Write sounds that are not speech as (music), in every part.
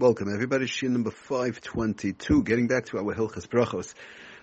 Welcome everybody. Shin number 522. Getting back to our Hilchas Brachos.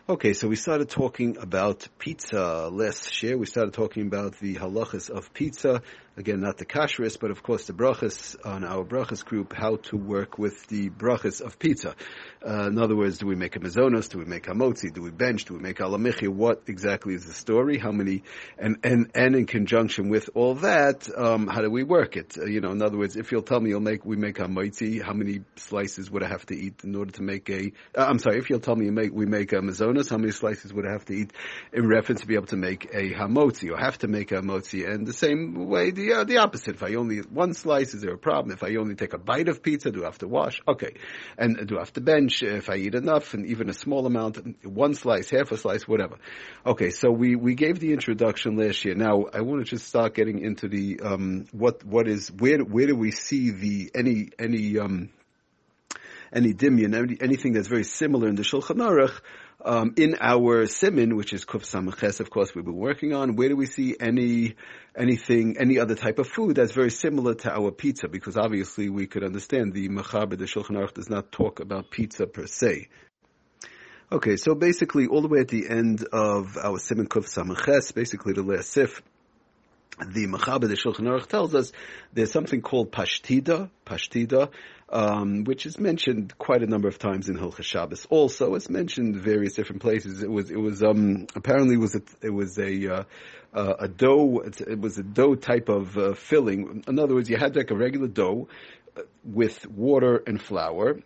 Okay, so we started talking about pizza last year. We started talking about the halachas of pizza. Again, not the kashrus, but of course the brachas on our brachas group, how to work with the brachas of pizza. Uh, in other words, do we make a mazonos? Do we make a motzi? Do we bench? Do we make alamichi? What exactly is the story? How many? And, and, and in conjunction with all that, um, how do we work it? Uh, you know, in other words, if you'll tell me you'll make, we make a motzi, how many slices would I have to eat in order to make a, uh, I'm sorry, if you'll tell me you make, we make a mazonos, how many slices would I have to eat in reference to be able to make a hamotzi or have to make a motzi? And the same way, the, uh, the opposite. If I only eat one slice, is there a problem? If I only take a bite of pizza, do I have to wash? Okay. And do I have to bench? If I eat enough and even a small amount, one slice, half a slice, whatever. Okay. So we, we gave the introduction last year. Now I want to just start getting into the, um, what, what is, where, where do we see the, any, any, um, any dimyan, any, anything that's very similar in the Shulchan Aruch, um, in our simin, which is kuf samaches, of course, we've been working on. Where do we see any anything, any other type of food that's very similar to our pizza? Because obviously, we could understand the machaber, the Shulchan Aruch does not talk about pizza per se. Okay, so basically, all the way at the end of our simin kuf samaches, basically the last sif the Machaber, the Shulchan Aruch tells us there's something called Pashtida, Pashtida, um, which is mentioned quite a number of times in Hilchas Shabbos. Also, it's mentioned various different places. It was, it was, um, apparently it was a, it was a, uh, uh, a dough, it was a dough type of uh, filling. In other words, you had like a regular dough uh, with water and flour,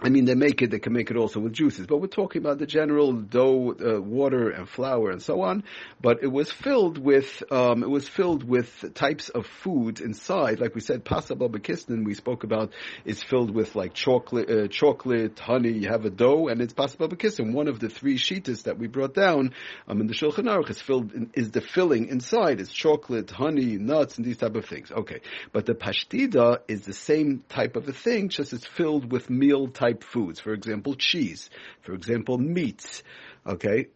I mean, they make it, they can make it also with juices, but we're talking about the general dough, uh, water and flour and so on. But it was filled with, um, it was filled with types of foods inside. Like we said, pas haba b'kisnin we spoke about is filled with like chocolate, uh, chocolate, honey. You have a dough and it's pas haba b'kisnin. One of the three sheetas that we brought down, um, in the Shulchan Aruch is filled, in, is the filling inside. It's chocolate, honey, nuts, and these type of things. Okay. But the pashtida is the same type of a thing, just it's filled with meal type type foods. For example, cheese. For example, meats. Okay.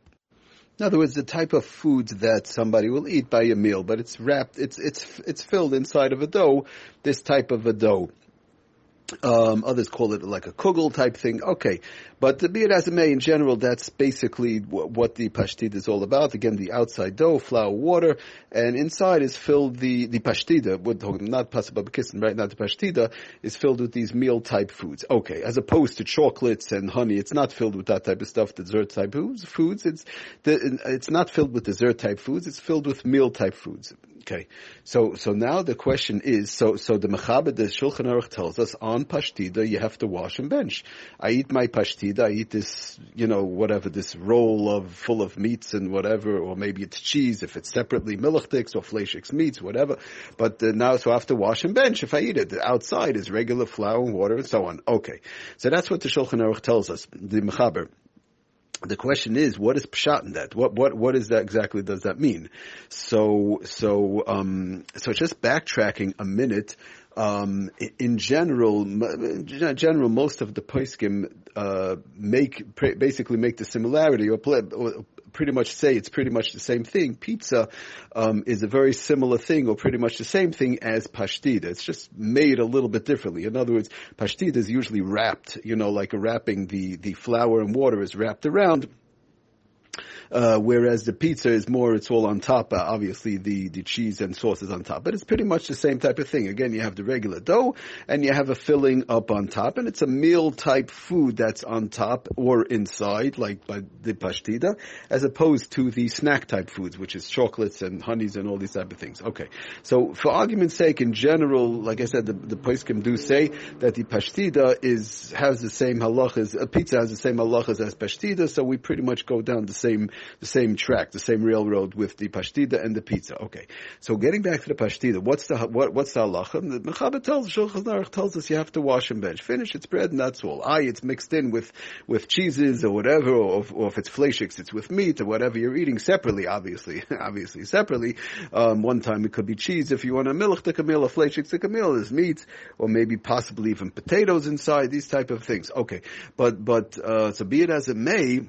In other words, the type of foods that somebody will eat by a meal, but it's wrapped, it's, it's, it's filled inside of a dough, this type of a dough. Um, others call it like a kugel type thing. Okay, but be it as it may, in general, that's basically w- what the pashtida is all about. Again, the outside dough, flour, water, and inside is filled the the pashtida. We're talking not pas haba b'kisnin, right? Not the pashtida is filled with these meal type foods. Okay, as opposed to chocolates and honey, it's not filled with that type of stuff. Dessert type foods foods. It's the, it's not filled with dessert type foods. It's filled with meal type foods. Okay, so so now the question is, so so the mechaber, the Shulchan Aruch tells us on pashtida you have to wash and bench. I eat my pashtida, I eat this, you know, whatever this roll of full of meats and whatever, or maybe it's cheese if it's separately milchtiks or fleishiks meats, whatever. But uh, now, so I have to wash and bench if I eat it. Outside is regular flour and water and so on. Okay, so that's what the Shulchan Aruch tells us. The mechaber the question is, what is pshat in that? What what what is that exactly? Does that mean? So so um, so just backtracking a minute. Um, in general, in general, most of the poskim uh, make basically make the similarity or, or pretty much say it's pretty much the same thing. Pizza um, is a very similar thing, or pretty much the same thing as pashtida. It's just made a little bit differently. In other words, pashtida is usually wrapped, you know, like a wrapping. The the flour and water is wrapped around uh, whereas the pizza is more, it's all on top. Uh, obviously, the, the cheese and sauce is on top, but it's pretty much the same type of thing. Again, you have the regular dough and you have a filling up on top, and it's a meal type food that's on top or inside, like by the pashtida, as opposed to the snack type foods, which is chocolates and honeys and all these type of things. Okay, so for argument's sake, in general, like I said, the, the poskim do say that the pashtida is has the same halachas. A pizza has the same halachas as pashtida, so we pretty much go down the same the same track, the same railroad with the pashtida and the pizza. Okay, so getting back to the pashtida, what's the what, what's the halacha? The Mechaber tells Shulchan Aruch tells us you have to wash and bench. Finish its bread and that's all. Aye, it's mixed in with with cheeses or whatever, or, or if it's fleishiks, it's with meat or whatever you're eating separately. Obviously, (laughs) obviously separately. Um, one time it could be cheese if you want a milk the kamil, a fleishiks the kamil is meat, or maybe possibly even potatoes inside. These type of things. Okay, but but uh, so be it as it may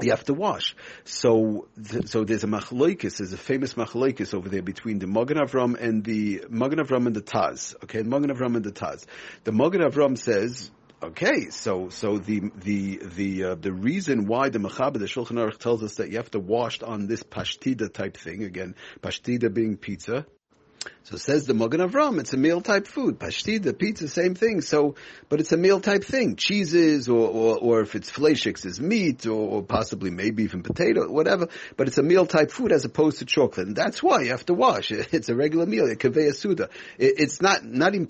you have to wash. So, th- so there's a machloikis, there's a famous machloikis over there between the Magen Avram and the Magen Avram and the Taz. Okay, Magen Avram and the Taz. The Magen Avram says, Okay, so so the the the uh, the reason why the Mechaber the Shulchan Aruch tells us that you have to wash on this pashtida type thing again, pashtida being pizza, so says the Magen Avram, it's a meal type food. Pashtida, pizza, same thing. So, but it's a meal type thing. Cheeses, or, or, or if it's fleischiks is meat, or, or, possibly maybe even potato, whatever. But it's a meal type food as opposed to chocolate. And that's why you have to wash. (laughs) It's a regular meal, a kaveya suda. It, it's not, not in,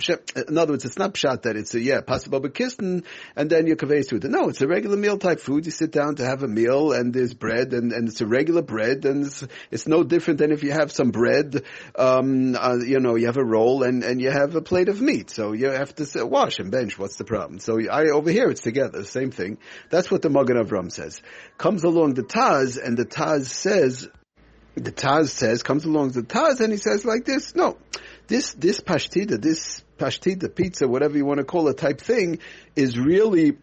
in other words, it's not pshat that it's a, yeah, pas haba b'kisnin, and then your kaveya suda. No, it's a regular meal type food. You sit down to have a meal, and there's bread, and, and it's a regular bread, and it's, it's no different than if you have some bread, um, uh, you know, you have a roll and, and you have a plate of meat. So you have to wash and bench. What's the problem? So I, over here it's together, same thing. That's what the Magen Avram says. Comes along the Taz and the Taz says, the Taz says, comes along the Taz and he says like this, no, this, this pashtida, this pashtida pizza, whatever you want to call it type thing is really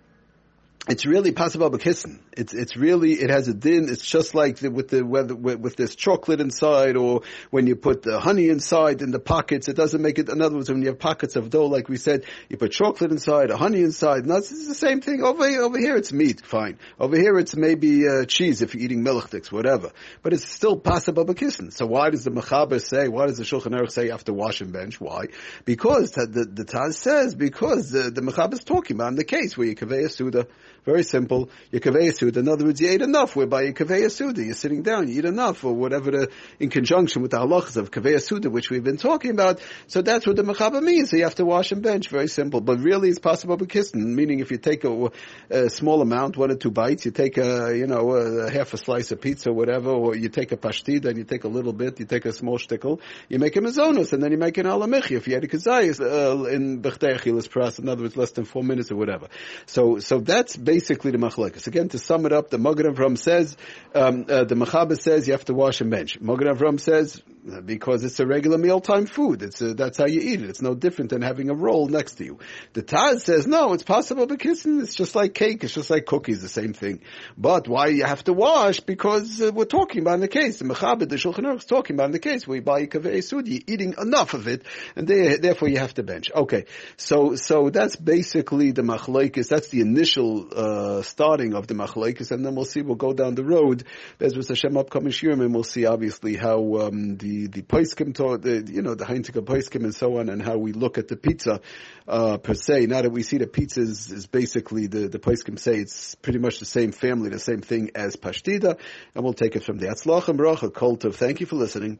it's really pas haba b'kisnin. It's it's really it has a din. It's just like the, with the whether with, with, this chocolate inside, or when you put the honey inside in the pockets. It doesn't make it. In other words, when you have pockets of dough, like we said, you put chocolate inside, a honey inside. No, it's the same thing. Over here, over here, it's meat. Fine. Over here, it's maybe uh, cheese if you're eating milchdiks, whatever. But it's still pas haba b'kisnin. So why does the mechaber say? Why does the shulchan aruch say you have to wash and bench? Why? Because the the, the Taz says because the the mechaber is talking about in the case where you kaveh suda. Very simple. You kaveh suda. In other words, you ate enough. Whereby you kaveh suda, you're sitting down, you eat enough, or whatever. The, in conjunction with the halachas of kaveh suda, which we've been talking about. So that's what the mechaba means. So you have to wash and bench. Very simple. But really, it's pas haba b'kisnin. Meaning, if you take a, a, small amount, one or two bites, you take a you know a, half a slice of pizza, or whatever, or you take a pashtid and you take a little bit, you take a small shtickle, you make a mazonos, and then you make an alamich. If you had a kazayis uh, in bechdei achilas pras, in other words, less than four minutes or whatever. So so that's basically the machlekes. Again, to sum it up, the Magen Avram says, um, uh, the Mechaber says you have to wash and bench. Magen Avram says, uh, because it's a regular mealtime food. It's a, that's how you eat it. It's no different than having a roll next to you. The Taz says, no, it's possible because it's just like cake. It's just like cookies, the same thing. But why you have to wash? Because uh, we're talking about in the case. The Mechaber, the Shulchan Aruch is talking about in the case where you buy kaveh sud, you're eating enough of it, and they, therefore you have to bench. Okay. So, so that's basically the machlekes. That's the initial, uh, starting of the and then we'll see. We'll go down the road. With Hashem upcoming shirim, and we'll see obviously how um, the the poiskim the you know the heintika poiskim and so on, and how we look at the pizza uh, per se. Now that we see that pizza is, is basically the the poiskim say it's pretty much the same family, the same thing as pashtida, and we'll take it from the Atzlach and Baruch, a cult of thank you for listening.